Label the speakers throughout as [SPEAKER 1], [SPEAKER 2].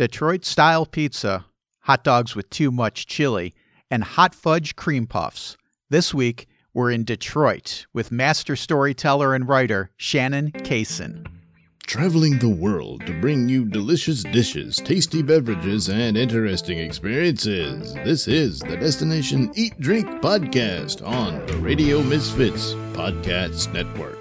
[SPEAKER 1] Detroit style pizza, hot dogs with too much chili, and hot fudge cream puffs. This week, we're in Detroit with master storyteller and writer Shannon Cason.
[SPEAKER 2] Traveling the world to bring you delicious dishes, tasty beverages, and interesting experiences. This is the Destination Eat Drink Podcast on the Radio Misfits Podcast Network.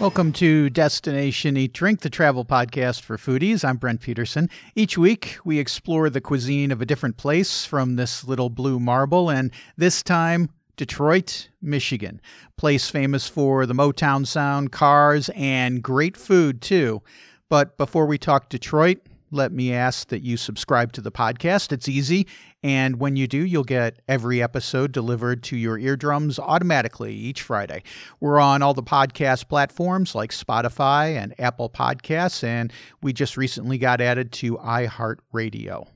[SPEAKER 1] Welcome to Destination Eat Drink, the travel podcast for foodies. I'm Brent Peterson. Each week, we explore the cuisine of a different place from this little blue marble, and this time, Detroit, Michigan. Place famous for the Motown sound, cars, and great food, too. But before we talk Detroit, let me ask that you subscribe to the podcast. It's easy. And when you do, you'll get every episode delivered to your eardrums automatically each Friday. We're on all the podcast platforms like Spotify and Apple Podcasts, and we just recently got added to iHeartRadio.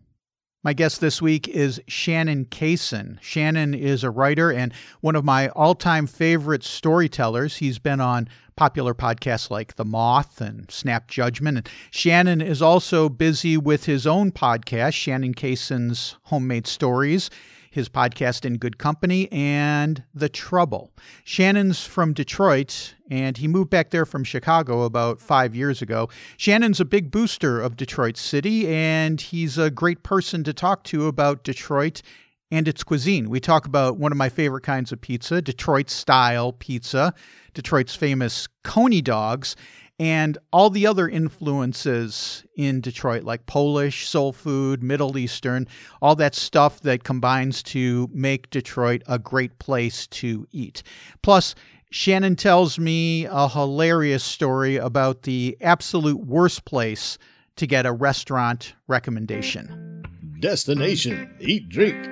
[SPEAKER 1] My guest this week is Shannon Cason. Shannon is a writer and one of my all time favorite storytellers. He's been on popular podcasts like The Moth and Snap Judgment. And Shannon is also busy with his own podcast, Shannon Cason's Homemade Stories his podcast In Good Company, and The Trouble. Shannon's from Detroit, and he moved back there from Chicago about five years ago. Shannon's a big booster of Detroit City, and he's a great person to talk to about Detroit and its cuisine. We talk about one of my favorite kinds of pizza, Detroit style pizza, Detroit's famous Coney dogs, and all the other influences in Detroit, like Polish, soul food, Middle Eastern, all that stuff that combines to make Detroit a great place to eat. Plus, Shannon tells me a hilarious story about the absolute worst place to get a restaurant recommendation.
[SPEAKER 2] Destination Eat Drink.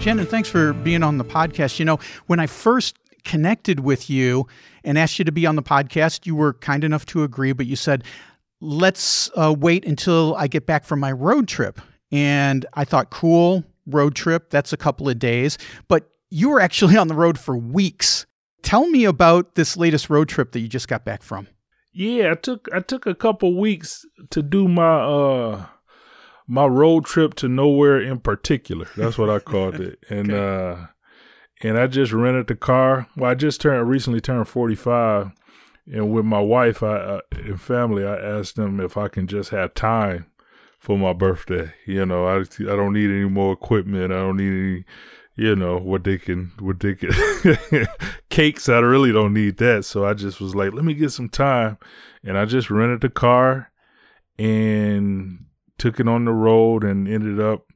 [SPEAKER 1] Shannon, thanks for being on the podcast. You know, when I first connected with you and asked you to be on the podcast, you were kind enough to agree, but you said, let's uh, wait until I get back from my road trip. And I thought, cool, road trip, that's a couple of days. But you were actually on the road for weeks. Tell me about this latest road trip that you just got back from.
[SPEAKER 3] Yeah, I took I took a couple weeks to do my uh my road trip to nowhere in particular. That's what I called it. And okay. uh and I just rented the car. Well, I just turned recently turned 45 and with my wife I, uh, and family I asked them if I can just have time for my birthday. You know, I I don't need any more equipment. I don't need any you know what they can what they can cakes i really don't need that so i just was like let me get some time and i just rented the car and took it on the road and ended up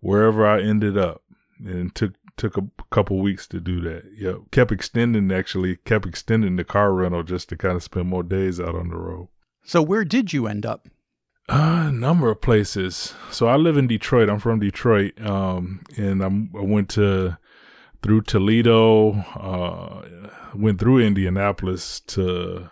[SPEAKER 3] wherever I ended up, and took took a couple weeks to do that. Yep, kept extending actually, kept extending the car rental just to kind of spend more days out on the road.
[SPEAKER 1] So where did you end up?
[SPEAKER 3] Uh, a number of places. So I live in Detroit. I'm from Detroit, um, and I'm, I went to through Toledo, uh, went through Indianapolis to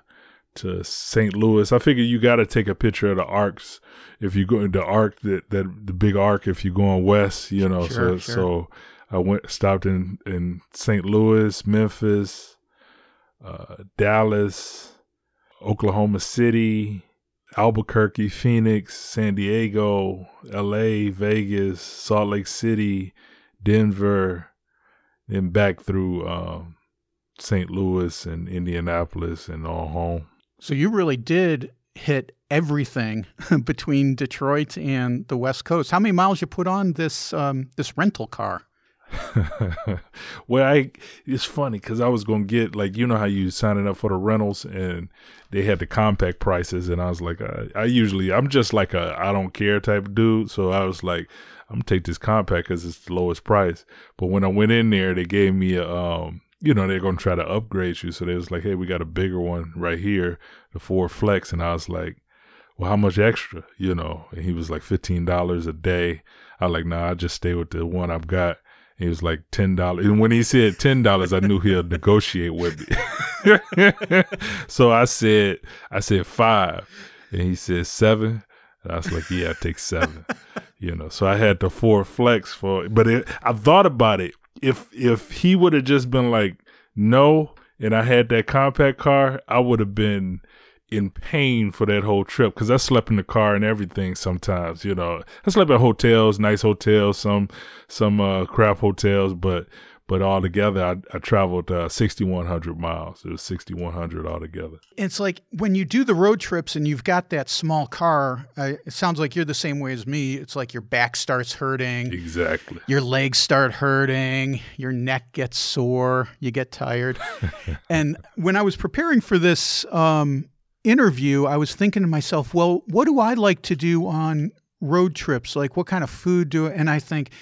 [SPEAKER 3] to St. Louis. I figure you got to take a picture of the arcs if you go the arc that that the big arc if you're going west, you know. Sure, so sure. so I went stopped in in St. Louis, Memphis, uh, Dallas, Oklahoma City, Albuquerque, Phoenix, San Diego, L.A., Vegas, Salt Lake City, Denver, then back through um, St. Louis and Indianapolis and all home.
[SPEAKER 1] So you really did hit everything between Detroit and the West Coast. How many miles you put on this um, this rental car?
[SPEAKER 3] well, I it's funny because I was gonna get like you know how you signing up for the rentals and they had the compact prices and I was like I, I usually I'm just like a I don't care type of dude so I was like I'm gonna take this compact because it's the lowest price. But when I went in there, they gave me a um you know, they're going to try to upgrade you. So they was like, hey, we got a bigger one right here, the Ford Flex. And I was like, well, how much extra, you know? And he was like $15 a day. I was like, nah, I just stay with the one I've got. He was like ten dollars, and when he said ten dollars, I knew he'll negotiate with me. so I said, I said five, and he said seven. And I was like, yeah, I take seven. you know, so I had the Ford Flex for, but it, I thought about it if if he would have just been like no and I had that compact car, I would have been in pain for that whole trip because I slept in the car and everything. Sometimes, you know, I slept at hotels, nice hotels, some some uh, crap hotels, but but altogether, I, I traveled uh, 6,100 miles. It was 6,100 altogether.
[SPEAKER 1] It's like when you do the road trips and you've got that small car, uh, it sounds like you're the same way as me. It's like your back starts hurting.
[SPEAKER 3] Exactly.
[SPEAKER 1] Your legs start hurting. Your neck gets sore. You get tired. and when I was preparing for this um, interview, I was thinking to myself, well, what do I like to do on road trips? Like, what kind of food do? And I think,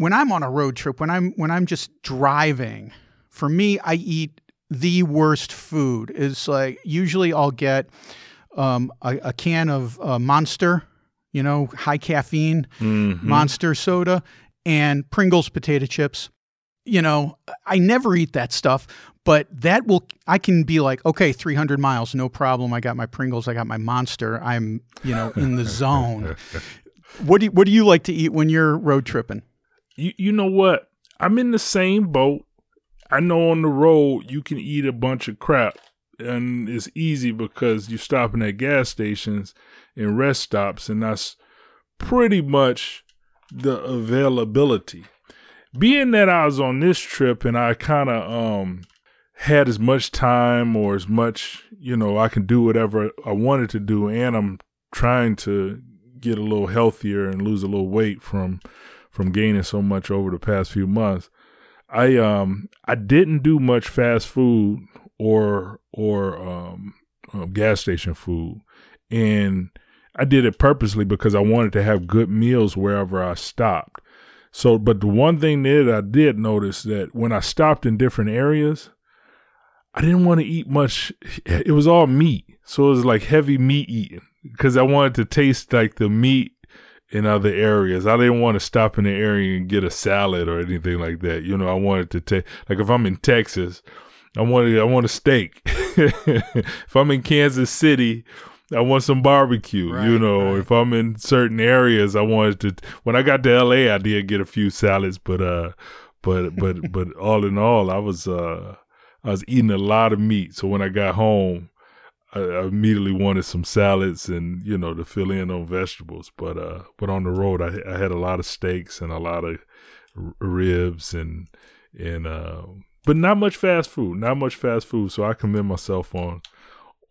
[SPEAKER 1] when I'm on a road trip, when I'm when I'm just driving, for me, I eat the worst food. It's like usually I'll get um, a, a, can of uh, Monster, you know, high caffeine mm-hmm. Monster soda, and Pringles potato chips. You know, I never eat that stuff, but that will I can be like, okay, 300 miles, no problem. I got my Pringles, I got my Monster. I'm, you know, in the zone. what do you, what do you like to eat when you're road tripping?
[SPEAKER 3] You you know what? I'm in the same boat. I know on the road you can eat a bunch of crap and it's easy because you're stopping at gas stations and rest stops and that's pretty much the availability. Being that I was on this trip and I kind of um had as much time or as much, you know, I can do whatever I wanted to do and I'm trying to get a little healthier and lose a little weight from from gaining so much over the past few months. I um I didn't do much fast food or or um, um, gas station food, and I did it purposely because I wanted to have good meals wherever I stopped. So, but the one thing that I did notice that when I stopped in different areas, I didn't want to eat much. It was all meat, so it was like heavy meat eating because I wanted to taste like the meat in other areas. I didn't want to stop in the area and get a salad or anything like that. You know, I wanted to take like if I'm in Texas, I wanted I want a steak. if I'm in Kansas City, I want some barbecue. Right, you know, right. if I'm in certain areas, I wanted to. When I got to LA, I did get a few salads, but uh, but but but all in all, I was uh, I was eating a lot of meat. So when I got home, I, immediately wanted some salads and you know to fill in on vegetables. But uh, but on the road, I, I had a lot of steaks and a lot of r- ribs and and uh, but not much fast food, not much fast food. So I commend myself on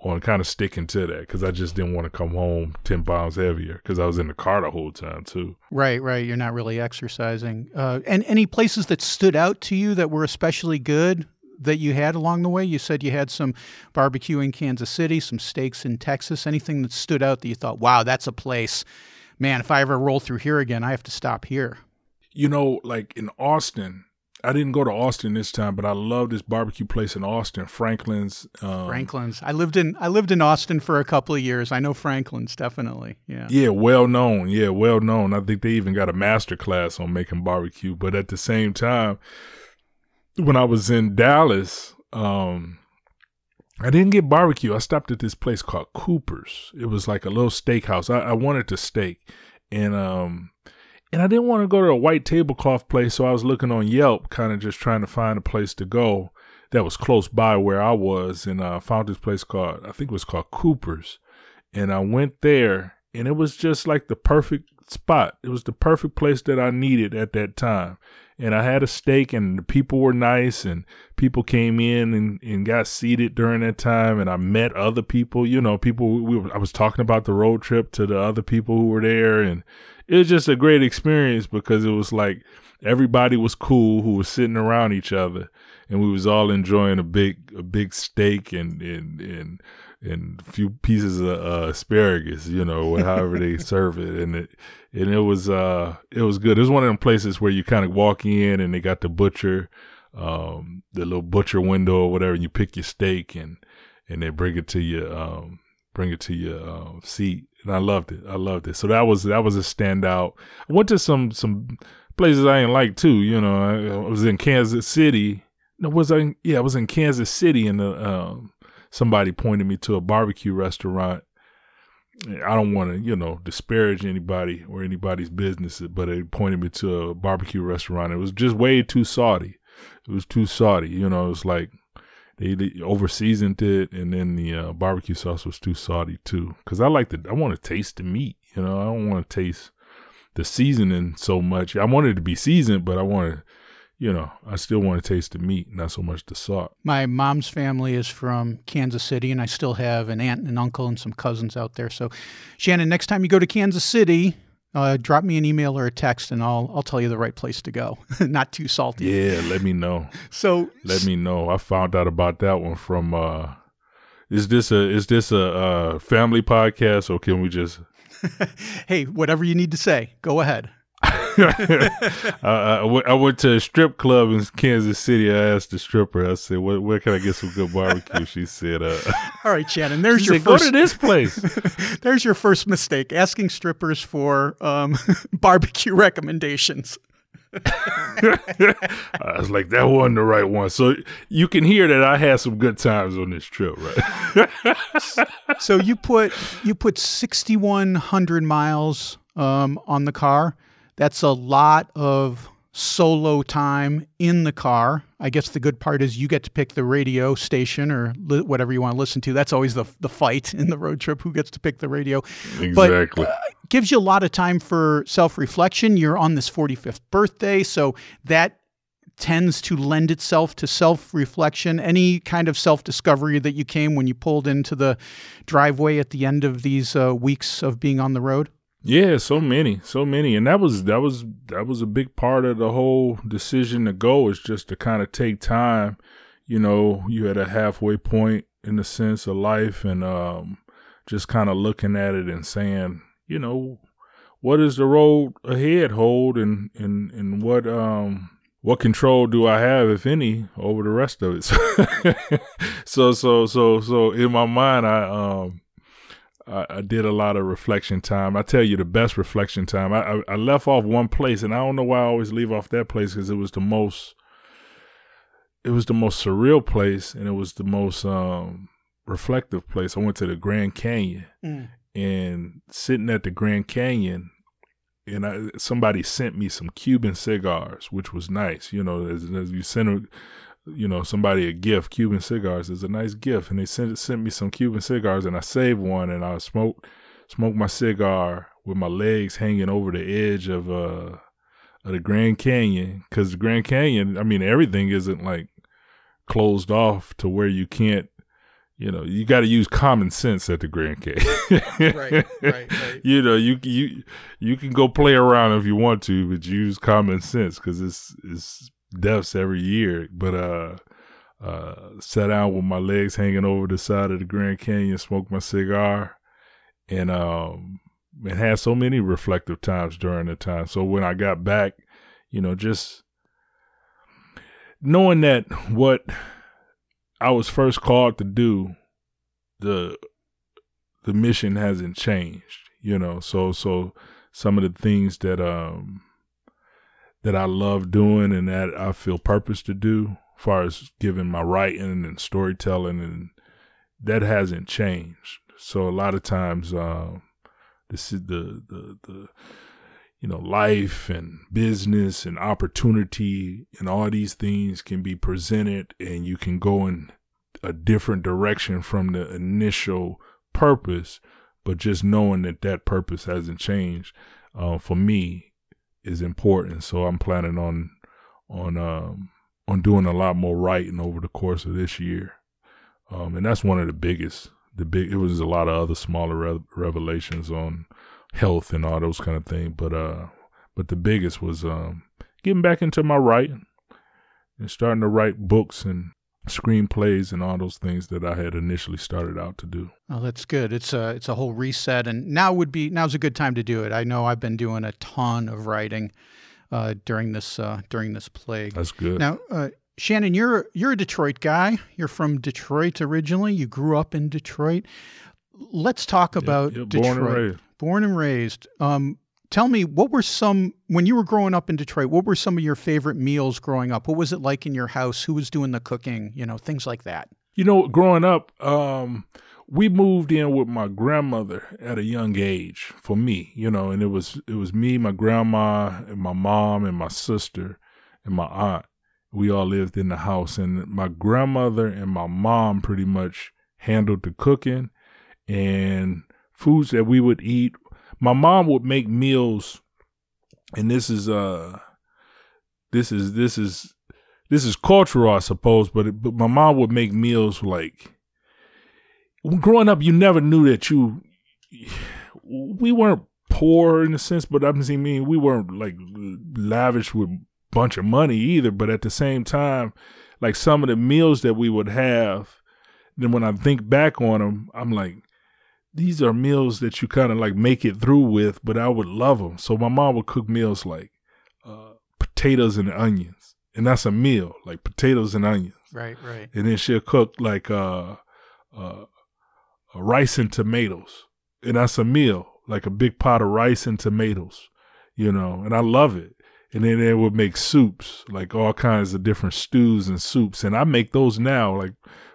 [SPEAKER 3] on kind of sticking to that because I just didn't want to come home ten pounds heavier because I was in the car the whole time too.
[SPEAKER 1] Right, right. You're not really exercising. Uh, and any places that stood out to you that were especially good that you had along the way? You said you had some barbecue in Kansas City, some steaks in Texas. Anything that stood out that you thought, wow, that's a place. Man, if I ever roll through here again, I have to stop here.
[SPEAKER 3] You know, like in Austin, I didn't go to Austin this time, but I love this barbecue place in Austin, Franklin's.
[SPEAKER 1] Um, Franklin's. I lived in I lived in Austin for a couple of years. I know Franklin's definitely. Yeah.
[SPEAKER 3] Yeah, well known. Yeah, well known. I think they even got a master class on making barbecue. But at the same time, when I was in Dallas, um, I didn't get barbecue. I stopped at this place called Cooper's. It was like a little steakhouse. I, I wanted to steak, and um, and I didn't want to go to a white tablecloth place, so I was looking on Yelp, kind of just trying to find a place to go that was close by where I was, and I uh, found this place called I think it was called Cooper's, and I went there, and it was just like the perfect spot. It was the perfect place that I needed at that time and I had a steak and people were nice and people came in and, and got seated during that time and I met other people, you know, people we I was talking about the road trip to the other people who were there and it was just a great experience because it was like everybody was cool who was sitting around each other and we was all enjoying a big a big steak and and and and a few pieces of uh, asparagus, you know, however they serve it, and it and it was uh it was good. It was one of them places where you kind of walk in and they got the butcher, um, the little butcher window or whatever, and you pick your steak and and they bring it to you, um, bring it to your uh, seat, and I loved it. I loved it. So that was that was a standout. I went to some some places I didn't like too. You know, I, I was in Kansas City. No, was I? Yeah, I was in Kansas City, and the um, somebody pointed me to a barbecue restaurant. I don't want to, you know, disparage anybody or anybody's business, but they pointed me to a barbecue restaurant. It was just way too salty. It was too salty. You know, it was like they, they over seasoned it, and then the uh, barbecue sauce was too salty too. Because I like the I want to taste the meat. You know, I don't want to taste the seasoning so much. I want it to be seasoned, but I want to, you know, I still want to taste the meat, not so much the salt.
[SPEAKER 1] My mom's family is from Kansas City, and I still have an aunt and uncle and some cousins out there. So, Shannon, next time you go to Kansas City, uh, drop me an email or a text, and I'll I'll tell you the right place to go. Not too salty.
[SPEAKER 3] Yeah, let me know.
[SPEAKER 1] So
[SPEAKER 3] let me know. I found out about that one from. uh Is this a is this a, a family podcast or can we just?
[SPEAKER 1] hey, whatever you need to say, go ahead.
[SPEAKER 3] I, I, went to a strip club in Kansas City. I asked the stripper, I said, where, where can I get some good barbecue? She said, uh,
[SPEAKER 1] All right, Shannon, there's your
[SPEAKER 3] said,
[SPEAKER 1] first.
[SPEAKER 3] Go to this place.
[SPEAKER 1] there's your first mistake asking strippers for um, barbecue recommendations.
[SPEAKER 3] I was like, that wasn't the right one. So you can hear that I had some good times on this trip, right?
[SPEAKER 1] so you put you put sixty one hundred miles um, on the car. That's a lot of solo time in the car. I guess the good part is you get to pick the radio station or li- whatever you want to listen to. That's always the the fight in the road trip who gets to pick the radio.
[SPEAKER 3] Exactly.
[SPEAKER 1] But, uh, gives you a lot of time for self-reflection. You're on this 45th birthday, so that tends to lend itself to self-reflection. Any kind of self-discovery that you came when you pulled into the driveway at the end of these uh, weeks of being on the road?
[SPEAKER 3] Yeah, so many, so many, and that was that was that was a big part of the whole decision to go is just to kind of take time. You know, you had a halfway point in the sense of life, and um, just kind of looking at it and saying, you know, what does the road ahead hold, and and and what um what control do I have, if any, over the rest of it? so so so so in my mind, I um I, I, did a lot of reflection time. I tell you, the best reflection time. I, I, I left off one place, and I don't know why I always leave off that place because it was the most. It was the most surreal place, and it was the most um, reflective place. I went to the Grand Canyon, mm. and sitting at the Grand Canyon, and I, somebody sent me some Cuban cigars, which was nice. You know, as, as you send you know, somebody a gift. Cuban cigars is a nice gift, and they sent sent me some Cuban cigars, and I saved one, and I smoked smoked my cigar with my legs hanging over the edge of uh of the Grand Canyon, because the Grand Canyon, I mean, everything isn't like closed off to where you can't. You know, you got to use common sense at the Grand
[SPEAKER 1] Canyon. right, right, right.
[SPEAKER 3] You know, you you you can go play around if you want to, but use common sense because it's it's deaths every year. But uh, uh, sat down with my legs hanging over the side of the Grand Canyon, smoked my cigar, and um, and had so many reflective times during the time. So when I got back, you know, just knowing that what I was first called to do, the the mission hasn't changed, you know. So so some of the things that um that I love doing and that I feel purpose to do, as far as giving my writing and storytelling, and that hasn't changed. So a lot of times, uh, this is the the the you know life and business and opportunity and all these things can be presented, and you can go in a different direction from the initial purpose, but just knowing that that purpose hasn't changed. Uh, for me, is important. So I'm planning on on um, on doing a lot more writing over the course of this year, um, and that's one of the biggest. The big it was a lot of other smaller re- revelations on health and all those kind of things, but uh, but the biggest was um, getting back into my writing and starting to write books and screenplays and all those things that I had initially started out to do.
[SPEAKER 1] Oh, that's good. It's a it's a whole reset, and now would be now's a good time to do it. I know I've been doing a ton of writing uh, during this uh, during this plague.
[SPEAKER 3] That's good.
[SPEAKER 1] Now, uh, Shannon, you're you're a Detroit guy. You're from Detroit originally. You grew up in Detroit. Let's talk about
[SPEAKER 3] yeah, yeah,
[SPEAKER 1] Detroit.
[SPEAKER 3] Born and raised.
[SPEAKER 1] Born and raised. Um, tell me what were some when you were growing up in Detroit, what were some of your favorite meals growing up? What was it like in your house? Who was doing the cooking? You know, things like that.
[SPEAKER 3] You know, growing up, um, we moved in with my grandmother at a young age for me, you know, and it was it was me, my grandma, and my mom and my sister and my aunt. We all lived in the house, and my grandmother and my mom pretty much handled the cooking and foods that we would eat. My mom would make meals, and this is uh, this is this is this is cultural, I suppose. But it, but my mom would make meals like growing up. You never knew that you. We weren't poor in a sense, but saying, mean, we weren't like lavish with bunch of money either. But at the same time, like some of the meals that we would have, then when I think back on them, I'm like, these are meals that you kind of like make it through with, but I would love them. So my mom would cook meals like uh, potatoes and onions, and that's a meal, like potatoes and onions.
[SPEAKER 1] Right, right.
[SPEAKER 3] And then she'll cook like uh, uh, rice and tomatoes, and that's a meal, like a big pot of rice and tomatoes, you know. And I love it. And then they would make soups, like all kinds of different stews and soups, and I make those now, like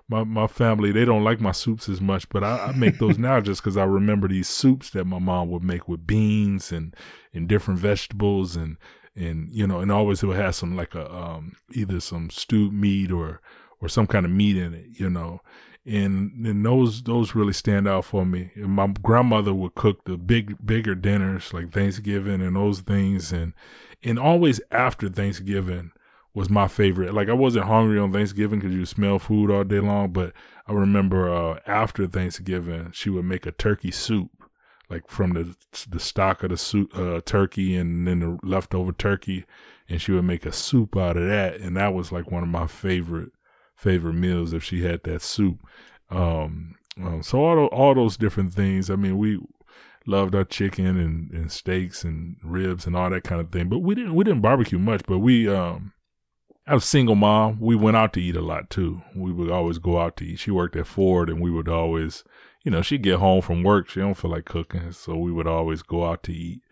[SPEAKER 3] my my family they don't like my soups as much, but I, I make those now just because I remember these soups that my mom would make with beans and and different vegetables and and you know and always it would have some like a um either some stewed meat or or some kind of meat in it, you know. And and those those really stand out for me. And my grandmother would cook the big bigger dinners like Thanksgiving and those things and and always after Thanksgiving was my favorite. Like I wasn't hungry on Thanksgiving because you smell food all day long, but I remember uh, after Thanksgiving she would make a turkey soup, like from the the stock of the soup, uh, turkey and then the leftover turkey, and she would make a soup out of that, and that was like one of my favorite favorite meals if she had that soup. Um, um, so all all those different things. I mean, we loved our chicken and, and steaks and ribs and all that kind of thing. But we didn't we didn't barbecue much. But we um I was single mom. We went out to eat a lot too. We would always go out to eat. She worked at Ford, and we would always, you know, she'd get home from work. She don't feel like cooking, so we would always go out to eat.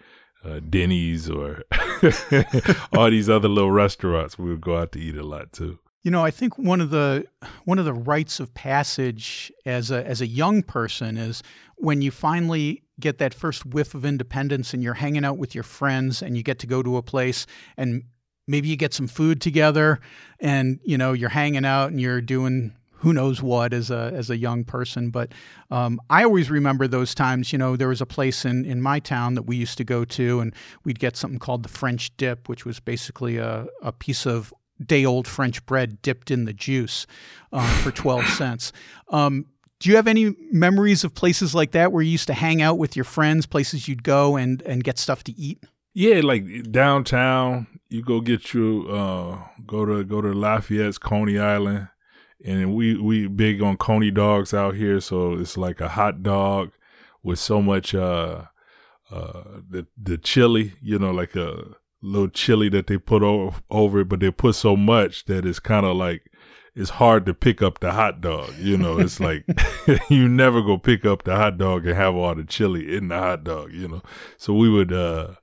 [SPEAKER 3] Uh, Denny's or all these other little restaurants. We would go out to eat a lot too.
[SPEAKER 1] You know, I think one of the one of the rites of passage as a as a young person is when you finally get that first whiff of independence and you're hanging out with your friends and you get to go to a place and maybe you get some food together and you know you're hanging out and you're doing who knows what as a as a young person. But um, I always remember those times. You know, there was a place in in my town that we used to go to, and we'd get something called the French dip, which was basically a, a piece of day old French bread dipped in the juice uh, for twelve cents. Um, do you have any memories of places like that where you used to hang out with your friends, places you'd go and and get stuff to eat?
[SPEAKER 3] Yeah, like downtown, you go get your uh go to go to Lafayette's Coney Island, and we we big on Coney dogs out here. So it's like a hot dog with so much uh uh the the chili, you know, like a little chili that they put over over it, but they put so much that it's kind of like it's hard to pick up the hot dog. You know, it's like you never go pick up the hot dog and have all the chili in the hot dog. You know, so we would uh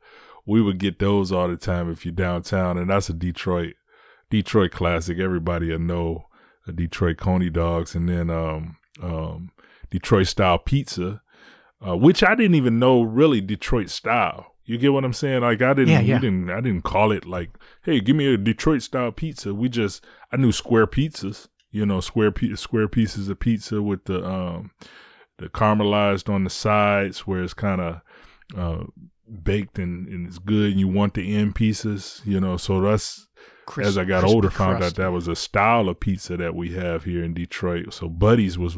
[SPEAKER 3] we would get those all the time if you're downtown, and that's a Detroit Detroit classic. Everybody will know a Detroit Coney dogs, and then um, um, Detroit style pizza, uh, which I didn't even know really Detroit style. You get what I'm saying? Like I didn't,
[SPEAKER 1] yeah, yeah.
[SPEAKER 3] didn't, I didn't call it like, hey, give me a Detroit style pizza. We just, I knew square pizzas, you know, square pe- square pieces of pizza with the um, the caramelized on the sides, where it's kind of uh, baked and, and it's good and you want the end pieces, you know. So that's Crisp, as I got older, found out that was a style of pizza that we have here in Detroit. So Buddy's was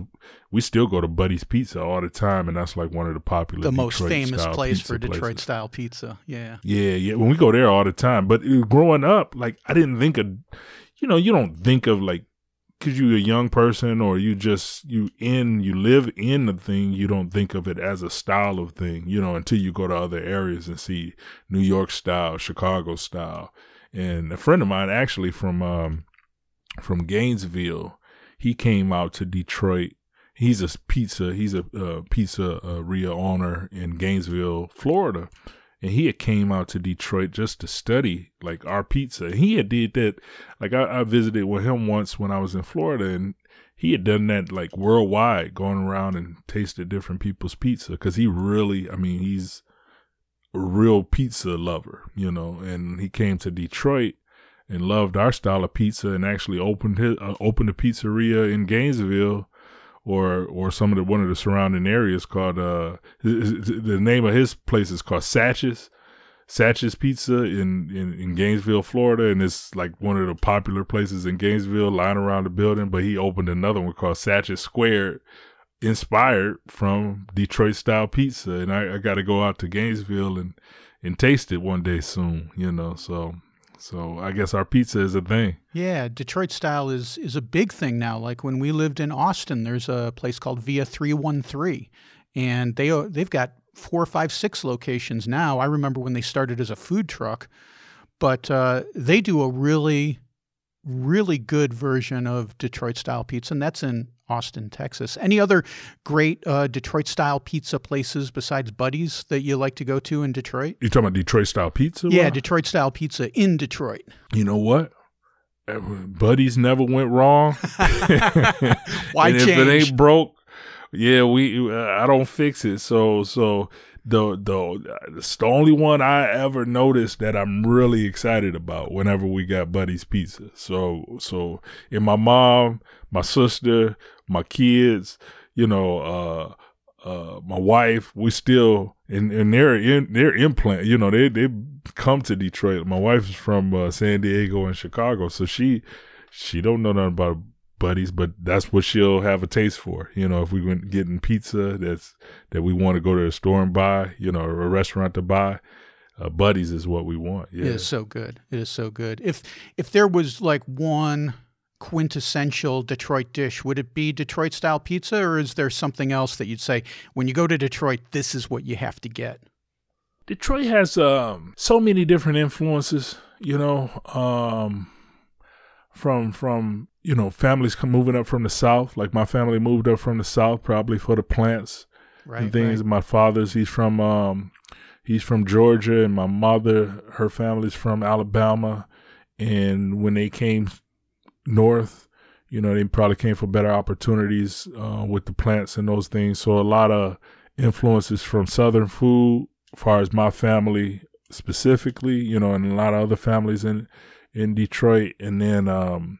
[SPEAKER 3] we still go to Buddy's Pizza all the time, and that's like one of the popular,
[SPEAKER 1] the
[SPEAKER 3] Detroit
[SPEAKER 1] most famous place for
[SPEAKER 3] places.
[SPEAKER 1] Detroit style pizza. Yeah,
[SPEAKER 3] yeah, yeah. When we go there all the time, but uh, growing up, like I didn't think of, you know, you don't think of like because you're a young person or you just you in you live in the thing you don't think of it as a style of thing you know until you go to other areas and see new york style chicago style. And a friend of mine actually from um from gainesville he came out to detroit. He's a pizza he's a pizza uh, owner in gainesville florida and he had came out to Detroit just to study like our pizza. He had did that like I, I, visited with him once when I was in Florida and he had done that like worldwide, going around and tasted different people's pizza because he really, I mean, he's a real pizza lover, you know. And he came to Detroit and loved our style of pizza and actually opened his, uh, opened a pizzeria in Gainesville or or some of the one of the surrounding areas called uh the name of his place is called Satch's Satch's Pizza in, in, in Gainesville, Florida, and it's like one of the popular places in Gainesville, lying around the building. But he opened another one called Satch's Square, inspired from Detroit style pizza, and I, I got to go out to Gainesville and and taste it one day soon. You know, so so I guess our pizza is a thing.
[SPEAKER 1] Yeah, Detroit style is is a big thing now. Like when we lived in Austin, there's a place called Via Three One Three, and they they've got four, five, six locations now. I remember when they started as a food truck, but uh, they do a really, really good version of Detroit style pizza, and that's in Austin, Texas. Any other great uh, Detroit style pizza places besides Buddy's that you like to go to in Detroit?
[SPEAKER 3] You talking about Detroit style pizza?
[SPEAKER 1] Yeah, Detroit style pizza in Detroit.
[SPEAKER 3] You know what? Buddy's never went wrong.
[SPEAKER 1] Why
[SPEAKER 3] and
[SPEAKER 1] change?
[SPEAKER 3] If it ain't broke, yeah, we uh, I don't fix it. So so the the it's the only one I ever noticed that I'm really excited about whenever we got Buddy's Pizza. So so and my mom, my sister, my kids, you know, uh uh my wife, we still and and they're in they're implant, you know, they they come to Detroit. My wife is from uh, San Diego and Chicago, so she she don't know nothing about Buddy's, but that's what she'll have a taste for. You know, if we went getting pizza that's that we want to go to a store and buy, you know, or a restaurant to buy, uh, Buddy's is what we want. Yeah.
[SPEAKER 1] It is so good. It is so good. If if there was like one quintessential Detroit dish, would it be Detroit style pizza, or is there something else that you'd say when you go to Detroit, this is what you have to get?
[SPEAKER 3] Detroit has um, so many different influences. You know, um, from from you know families come moving up from the south. Like my family moved up from the south probably for the plants
[SPEAKER 1] right,
[SPEAKER 3] and things.
[SPEAKER 1] Right.
[SPEAKER 3] My father's he's from um, he's from Georgia, and my mother her family's from Alabama. And when they came north, you know they probably came for better opportunities uh, with the plants and those things. So a lot of influences from southern food, as far as my family specifically, you know, and a lot of other families in in Detroit, and then um,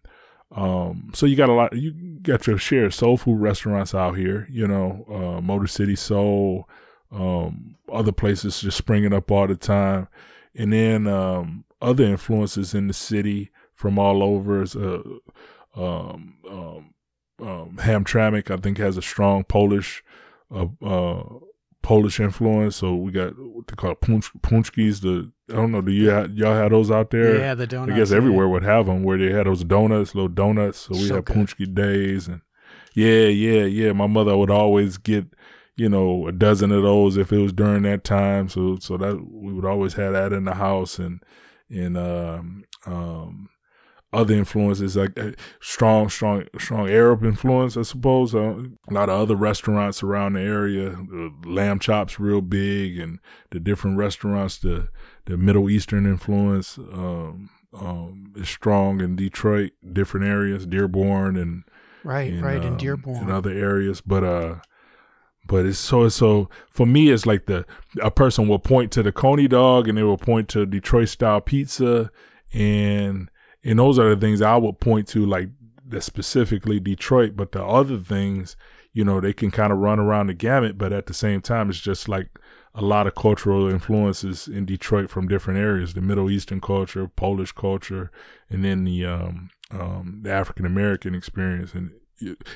[SPEAKER 3] um, so you got a lot, you got your share of soul food restaurants out here, you know, uh, Motor City Soul, um, other places just springing up all the time, and then um, other influences in the city from all over. Uh, um, um, um, Hamtramck, I think, has a strong Polish. Uh, uh, Polish influence. So we got what they call punch, paczkis. The I don't know. Do you ha- y'all have those out there?
[SPEAKER 1] Yeah, the donuts.
[SPEAKER 3] I guess
[SPEAKER 1] yeah.
[SPEAKER 3] everywhere would have them where they had those donuts, little donuts. So we
[SPEAKER 1] So good.
[SPEAKER 3] paczki days and yeah, yeah, yeah. My mother would always get you know a dozen of those if it was during that time. So so that we would always have that in the house and and um um other influences like uh, strong, strong, strong Arab influence, I suppose. Uh, a lot of other restaurants around the area, the lamb chops real big, and the different restaurants, the the Middle Eastern influence um, um, is strong in Detroit, different areas, Dearborn, and
[SPEAKER 1] Right,
[SPEAKER 3] and,
[SPEAKER 1] right, in
[SPEAKER 3] um,
[SPEAKER 1] Dearborn.
[SPEAKER 3] and other areas. But uh, but it's so so for me, it's like the a person will point to the Coney dog, and they will point to Detroit style pizza, and and those are the things I would point to, like specifically Detroit. But the other things, you know, they can kind of run around the gamut. But at the same time, it's just like a lot of cultural influences in Detroit from different areas: the Middle Eastern culture, Polish culture, and then the um, um, the African American experience. And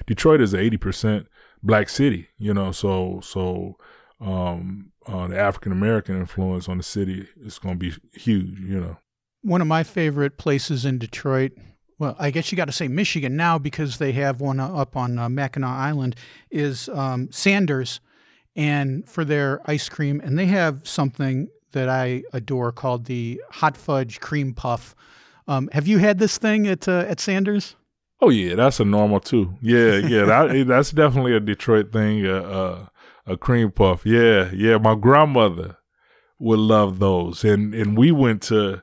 [SPEAKER 3] Detroit is a eighty percent black city, you know, so so um, uh, the African American influence on the city is going to be huge, you know.
[SPEAKER 1] One of my favorite places in Detroit, well, I guess you got to say Michigan now because they have one up on uh, Mackinac Island, is um, Sanders, and for their ice cream, and they have something that I adore called the hot fudge cream puff. Um, have you had this thing at uh, at Sanders?
[SPEAKER 3] Oh yeah, that's a normal too. Yeah, yeah, that, that's definitely a Detroit thing. Uh, uh, a cream puff. Yeah, yeah. My grandmother would love those, and and we went to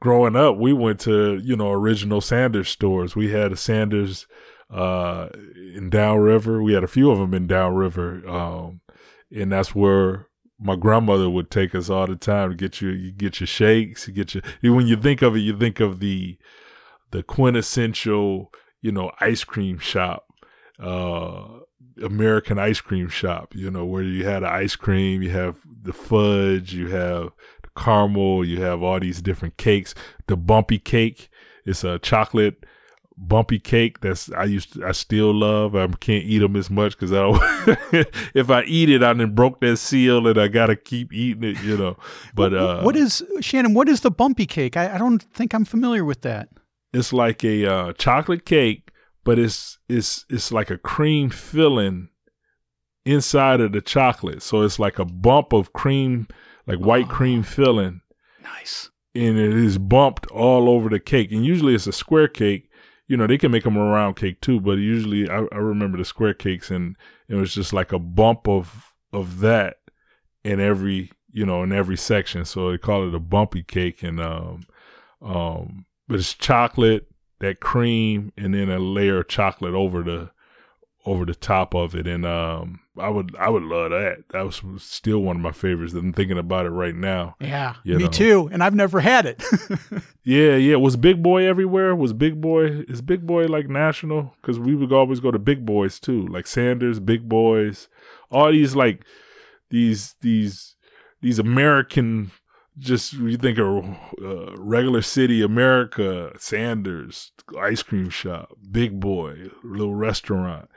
[SPEAKER 3] growing up. We went to you know original Sanders stores. We had a Sanders uh, in Downriver. We had a few of them in Downriver, um, and that's where my grandmother would take us all the time to get you, you get your shakes, you get your, when you think of it, you think of the, the quintessential, you know, ice cream shop, uh, American ice cream shop, you know, where you had ice cream, you have the fudge, you have caramel, you have all these different cakes. The bumpy cake is a chocolate bumpy cake that's I used to, I still love. I can't eat them as much because I if I eat it, I then broke that seal and I gotta keep eating it, you know. But uh,
[SPEAKER 1] what is Shannon? What is the bumpy cake? I, I don't think I'm familiar with that.
[SPEAKER 3] It's like a uh, chocolate cake, but it's it's it's like a cream filling inside of the chocolate. So it's like a bump of cream, like white oh, cream filling.
[SPEAKER 1] Nice.
[SPEAKER 3] And it is bumped all over the cake. And usually it's a square cake you know, they can make them a round cake too, but usually I, I remember the square cakes and it was just like a bump of, of that in every, you know, in every section. So they call it a bumpy cake and, um, um, but it's chocolate, that cream, and then a layer of chocolate over the, over the top of it. And, um, I would I would love that. That was still one of my favorites. I'm thinking about it right now.
[SPEAKER 1] Yeah, me know. too. And I've never had it.
[SPEAKER 3] yeah, yeah. Was Big Boy everywhere? Was Big Boy is Big Boy like national? Because we would always go to Big Boys too, like Sanders, Big Boys, all these like these these these American. Just you think of uh, regular city America, Sanders ice cream shop, Big Boy, little restaurant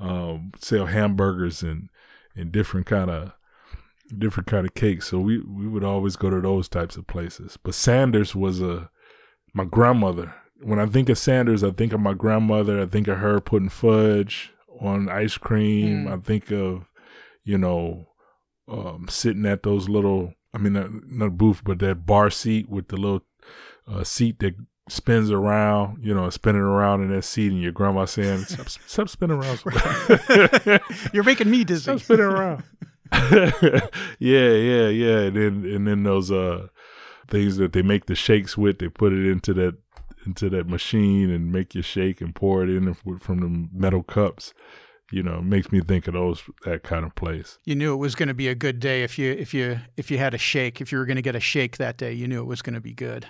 [SPEAKER 3] um, sell hamburgers and and different kind of different kind of cakes. So we we would always go to those types of places. But Sanders was a my grandmother. When I think of Sanders, I think of my grandmother. I think of her putting fudge on ice cream. Mm. I think of you know um, sitting at those little. I mean, not, not booth, but that bar seat with the little uh, seat that spins around, you know, spinning around in that seat, and your grandma saying, "Stop, stop spinning around."
[SPEAKER 1] You're making me dizzy.
[SPEAKER 3] Stop spinning around. yeah, yeah, yeah. And then and then those uh things that they make the shakes with, they put it into that into that machine and make you shake and pour it in from the metal cups. You know, makes me think of those that kind of place.
[SPEAKER 1] You knew it was going to be a good day if you if you if you had a shake. If you were going to get a shake that day, you knew it was going to be good.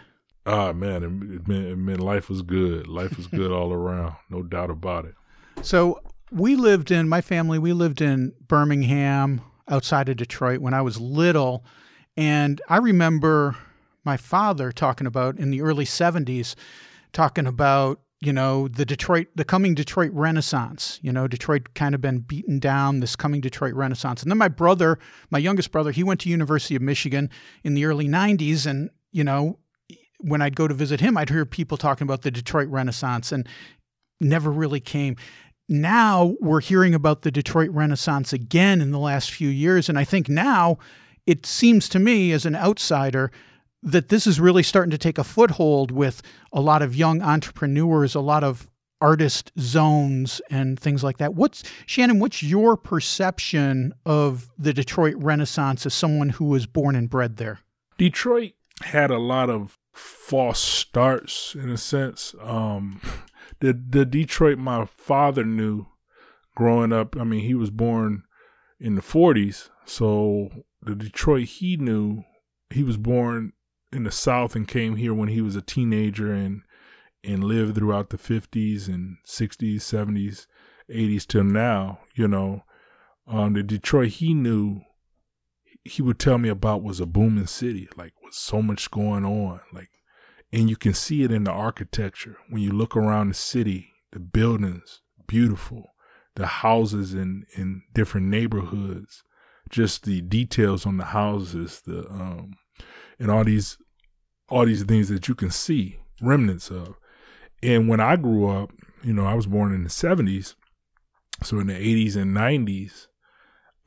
[SPEAKER 3] Ah man, it, meant, it meant life was good. Life was good all around, no doubt about it.
[SPEAKER 1] So we lived in my family. We lived in Birmingham, outside of Detroit, when I was little, and I remember my father talking about in the early '70s, talking about you know the Detroit, the coming Detroit Renaissance. You know, Detroit kind of been beaten down. This coming Detroit Renaissance, and then my brother, my youngest brother, he went to University of Michigan in the early '90s, and you know when I'd go to visit him, I'd hear people talking about the Detroit Renaissance and never really came. Now we're hearing about the Detroit Renaissance again in the last few years. And I think now it seems to me, as an outsider, that this is really starting to take a foothold with a lot of young entrepreneurs, a lot of artist zones and things like that. What's Shannon, what's your perception of the Detroit Renaissance as someone who was born and bred there?
[SPEAKER 3] Detroit had a lot of false starts in a sense. Um, the the Detroit my father knew growing up. I mean, he was born in the '40s, so the Detroit he knew he was born in the South and came here when he was a teenager and and lived throughout the 50s and 60s, 70s, 80s till now. You know, um, the Detroit he knew he would tell me about was a booming city, like with so much going on, like, and you can see it in the architecture when you look around the city, the buildings, beautiful, the houses in in different neighborhoods, just the details on the houses, the um, and all these all these things that you can see remnants of. And when I grew up, you know, I was born in the 70s. So in the 80s and 90s,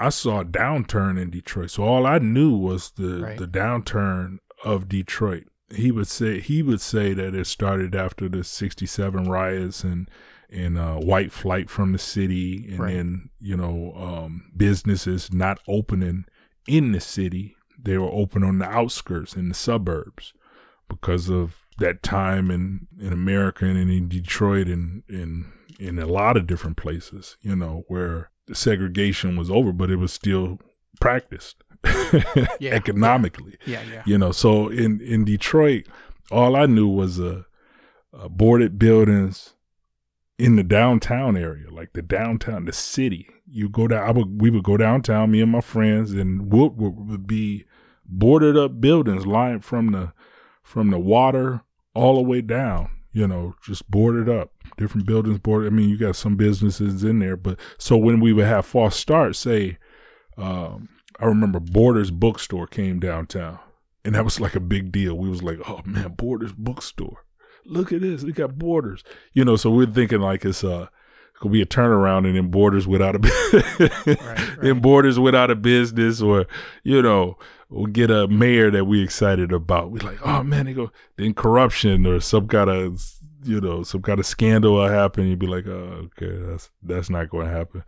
[SPEAKER 3] I saw a downturn in Detroit. So all I knew was the right. the downturn of Detroit. He would say he would say that it started after the '67 riots and and uh, white flight from the city, and right. then you know um, businesses not opening in the city. They were open on the outskirts in the suburbs because of that time in in America and in Detroit and in in a lot of different places. You know where segregation was over, but it was still practiced.
[SPEAKER 1] Yeah.
[SPEAKER 3] economically.
[SPEAKER 1] Yeah, yeah.
[SPEAKER 3] You know, so in in Detroit, all I knew was uh, uh, boarded buildings in the downtown area, like the downtown, the city. You go down. I would we would go downtown, me and my friends, and would would be boarded up buildings lined from the from the water all the way down. You know, just boarded up. Different buildings boarded. I mean, you got some businesses in there, but so when we would have false starts, say, um, I remember Borders Bookstore came downtown, and that was like a big deal. We was like, oh man, Borders Bookstore. Look at this, we got Borders. You know, so we're thinking like it's uh could be a turnaround and then Borders without a
[SPEAKER 1] Right, right.
[SPEAKER 3] then Borders without a business, or you know, we'll get a mayor that we excited about. We like, oh man, they go then corruption or some kind of you know some kind of scandal will happen. You'd be like, oh okay, that's that's not going to happen.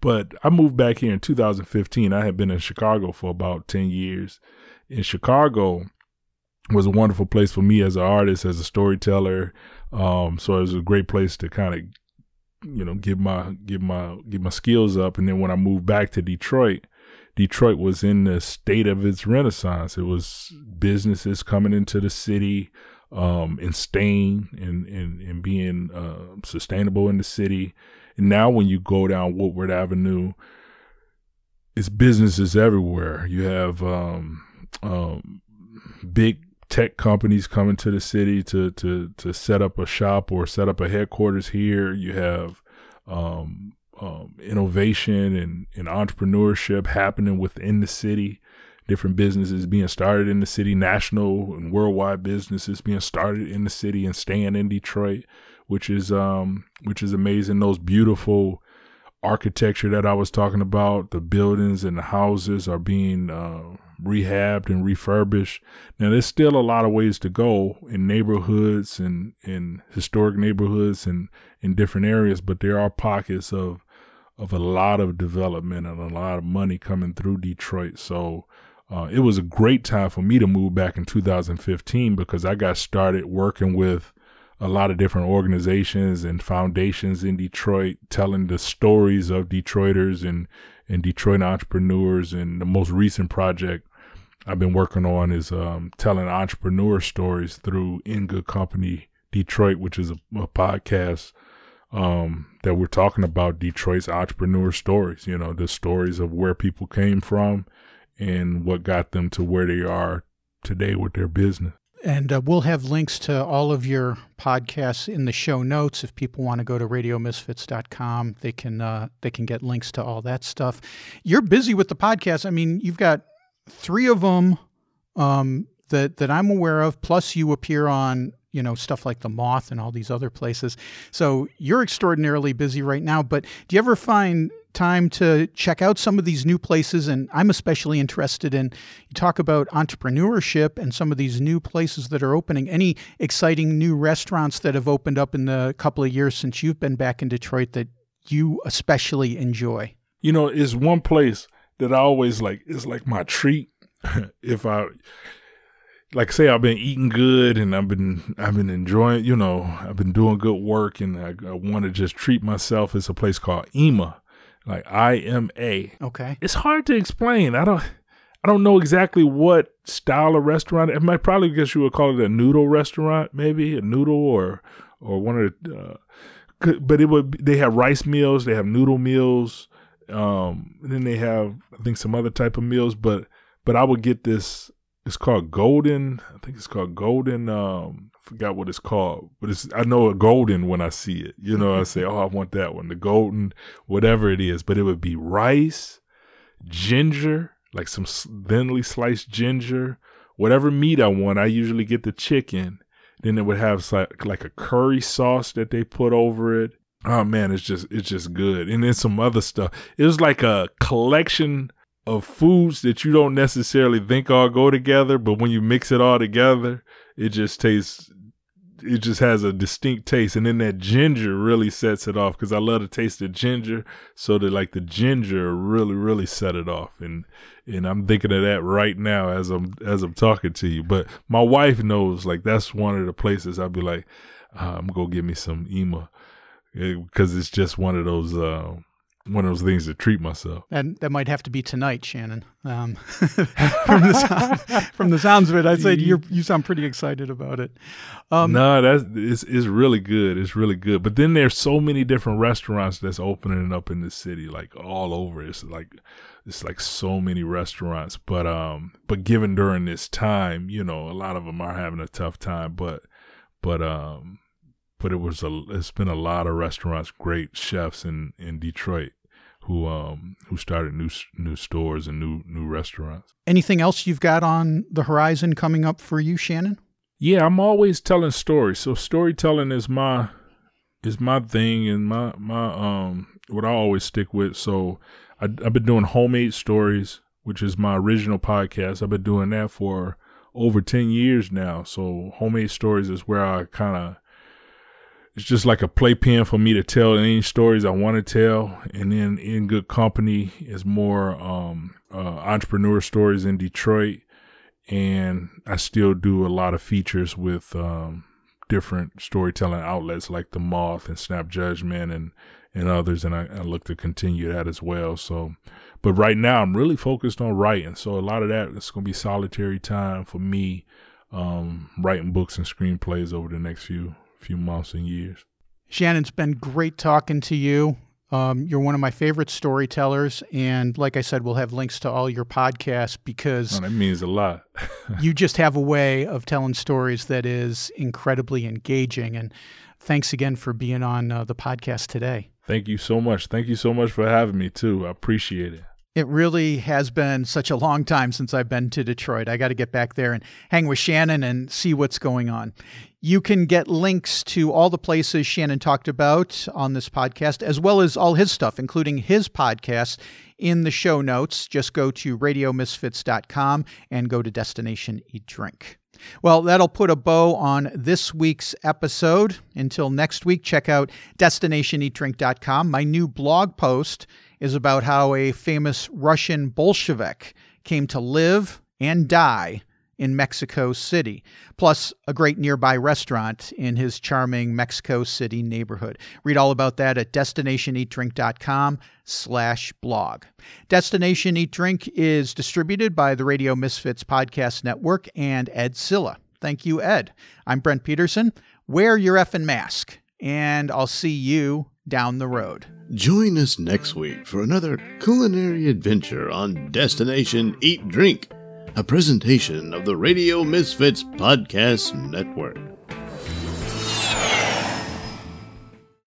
[SPEAKER 3] But I moved back here in 2015. I had been in Chicago for about 10 years. In Chicago was a wonderful place for me as an artist, as a storyteller. Um, so it was a great place to kind of, you know, give my give my give my skills up. And then when I moved back to Detroit, Detroit was in the state of its renaissance. It was businesses coming into the city, um, and staying and and and being uh, sustainable in the city. And now when you go down Woodward Avenue, it's businesses everywhere. You have um, um, big tech companies coming to the city to to to set up a shop or set up a headquarters here. You have um, um, innovation and, and entrepreneurship happening within the city. Different businesses being started in the city, national and worldwide businesses being started in the city and staying in Detroit, which is um which is amazing. Those beautiful architecture that I was talking about, the buildings and the houses are being uh, rehabbed and refurbished. Now, there's still a lot of ways to go in neighborhoods and in historic neighborhoods and in different areas, but there are pockets of of a lot of development and a lot of money coming through Detroit. So uh, it was a great time for me to move back in 2015 because I got started working with a lot of different organizations and foundations in Detroit, telling the stories of Detroiters and, and Detroit entrepreneurs. And the most recent project I've been working on is um, telling entrepreneur stories through In Good Company Detroit, which is a, a podcast um, that we're talking about Detroit's entrepreneur stories. You know, the stories of where people came from and what got them to where they are today with their business.
[SPEAKER 1] And uh, we'll have links to all of your podcasts in the show notes. If people want to go to radiomisfits.com, they can uh, they can get links to all that stuff. You're busy with the podcast. I mean, you've got three of them um, that that I'm aware of. Plus, you appear on you know stuff like the Moth and all these other places. So you're extraordinarily busy right now. But do you ever find time to check out some of these new places and I'm especially interested in you talk about entrepreneurship and some of these new places that are opening any exciting new restaurants that have opened up in the couple of years since you've been back in Detroit that you especially enjoy
[SPEAKER 3] You know, it's one place that I always like. It's like my treat. if I like say I've been eating good and I've been I've been enjoying, you know, I've been doing good work and I, I want to just treat myself. It's a place called Ima, like I M A.
[SPEAKER 1] okay
[SPEAKER 3] It's hard to explain. I don't I don't know exactly what style of restaurant. It might probably guess you would call it a noodle restaurant, maybe a noodle or or one of the. Uh, but it would. They have rice meals. They have noodle meals. Um, and then they have I think some other type of meals. But but I would get this. It's called golden. I think it's called golden. Um, forgot what it's called, but it's I know a golden when I see it. You know, I say, oh, I want that one, the golden, whatever it is. But it would be rice, ginger, like some thinly sliced ginger, whatever meat I want. I usually get the chicken. Then it would have like like a curry sauce that they put over it. Oh man, it's just it's just good. And then some other stuff. It was like a collection of foods that you don't necessarily think all go together, but when you mix it all together, it just tastes it just has a distinct taste and then that ginger really sets it off because i love the taste of ginger so that like the ginger really really set it off and and i'm thinking of that right now as i'm as i'm talking to you but my wife knows like that's one of the places i'll be like uh, i'm gonna go get me some Ima because it's just one of those uh one of those things to treat myself.
[SPEAKER 1] And that might have to be tonight, Shannon. Um, from, the sound, from the sounds of it, I said you you sound pretty excited about it.
[SPEAKER 3] Um, no, that's it's, it's really good. It's really good. But then there's so many different restaurants that's opening up in the city, like all over. It's like it's like so many restaurants. But um, but given during this time, you know, a lot of them are having a tough time. But but um, but it was a it's been a lot of restaurants, great chefs in in Detroit who um who started new new stores and new new restaurants.
[SPEAKER 1] Anything else you've got on the horizon coming up for you, Shannon?
[SPEAKER 3] Yeah, I'm always telling stories. So storytelling is my is my thing and my my um what I always stick with. So I, I've been doing homemade stories, which is my original podcast. I've been doing that for over ten years now. So homemade stories is where I kind of it's just like a playpen for me to tell any stories I want to tell. And then in good company is more um, uh, entrepreneur stories in Detroit. And I still do a lot of features with um, different storytelling outlets like The Moth and Snap Judgment and, and others. And I, I look to continue that as well. So, but right now I'm really focused on writing. So a lot of that is going to be solitary time for me, um, writing books and screenplays over the next few few months and years.
[SPEAKER 1] Shannon, it's been great talking to you. Um, you're one of my favorite storytellers, and like I said, we'll have links to all your podcasts because
[SPEAKER 3] oh, that means a lot.
[SPEAKER 1] you just have a way of telling stories that is incredibly engaging. And thanks again for being on uh, the podcast today.
[SPEAKER 3] Thank you so much. Thank you so much for having me too. I appreciate it.
[SPEAKER 1] It really has been such a long time since I've been to Detroit. I got to get back there and hang with Shannon and see what's going on. You can get links to all the places Shannon talked about on this podcast, as well as all his stuff, including his podcast, in the show notes. Just go to radiomisfits.com and go to Destination Eat Drink. Well, that'll put a bow on this week's episode. Until next week, check out destinationeatdrink.com. My new blog post is about how a famous Russian Bolshevik came to live and die in Mexico City, plus a great nearby restaurant in his charming Mexico City neighborhood. Read all about that at destinationeatdrink.com slash blog. Destination Eat Drink is distributed by the Radio Misfits Podcast Network and Edzilla. Thank you, Ed. I'm Brent Peterson. Wear your effing mask, and I'll see you down the road.
[SPEAKER 2] Join us next week for another culinary adventure on Destination Eat Drink, a presentation of the Radio Misfits Podcast Network.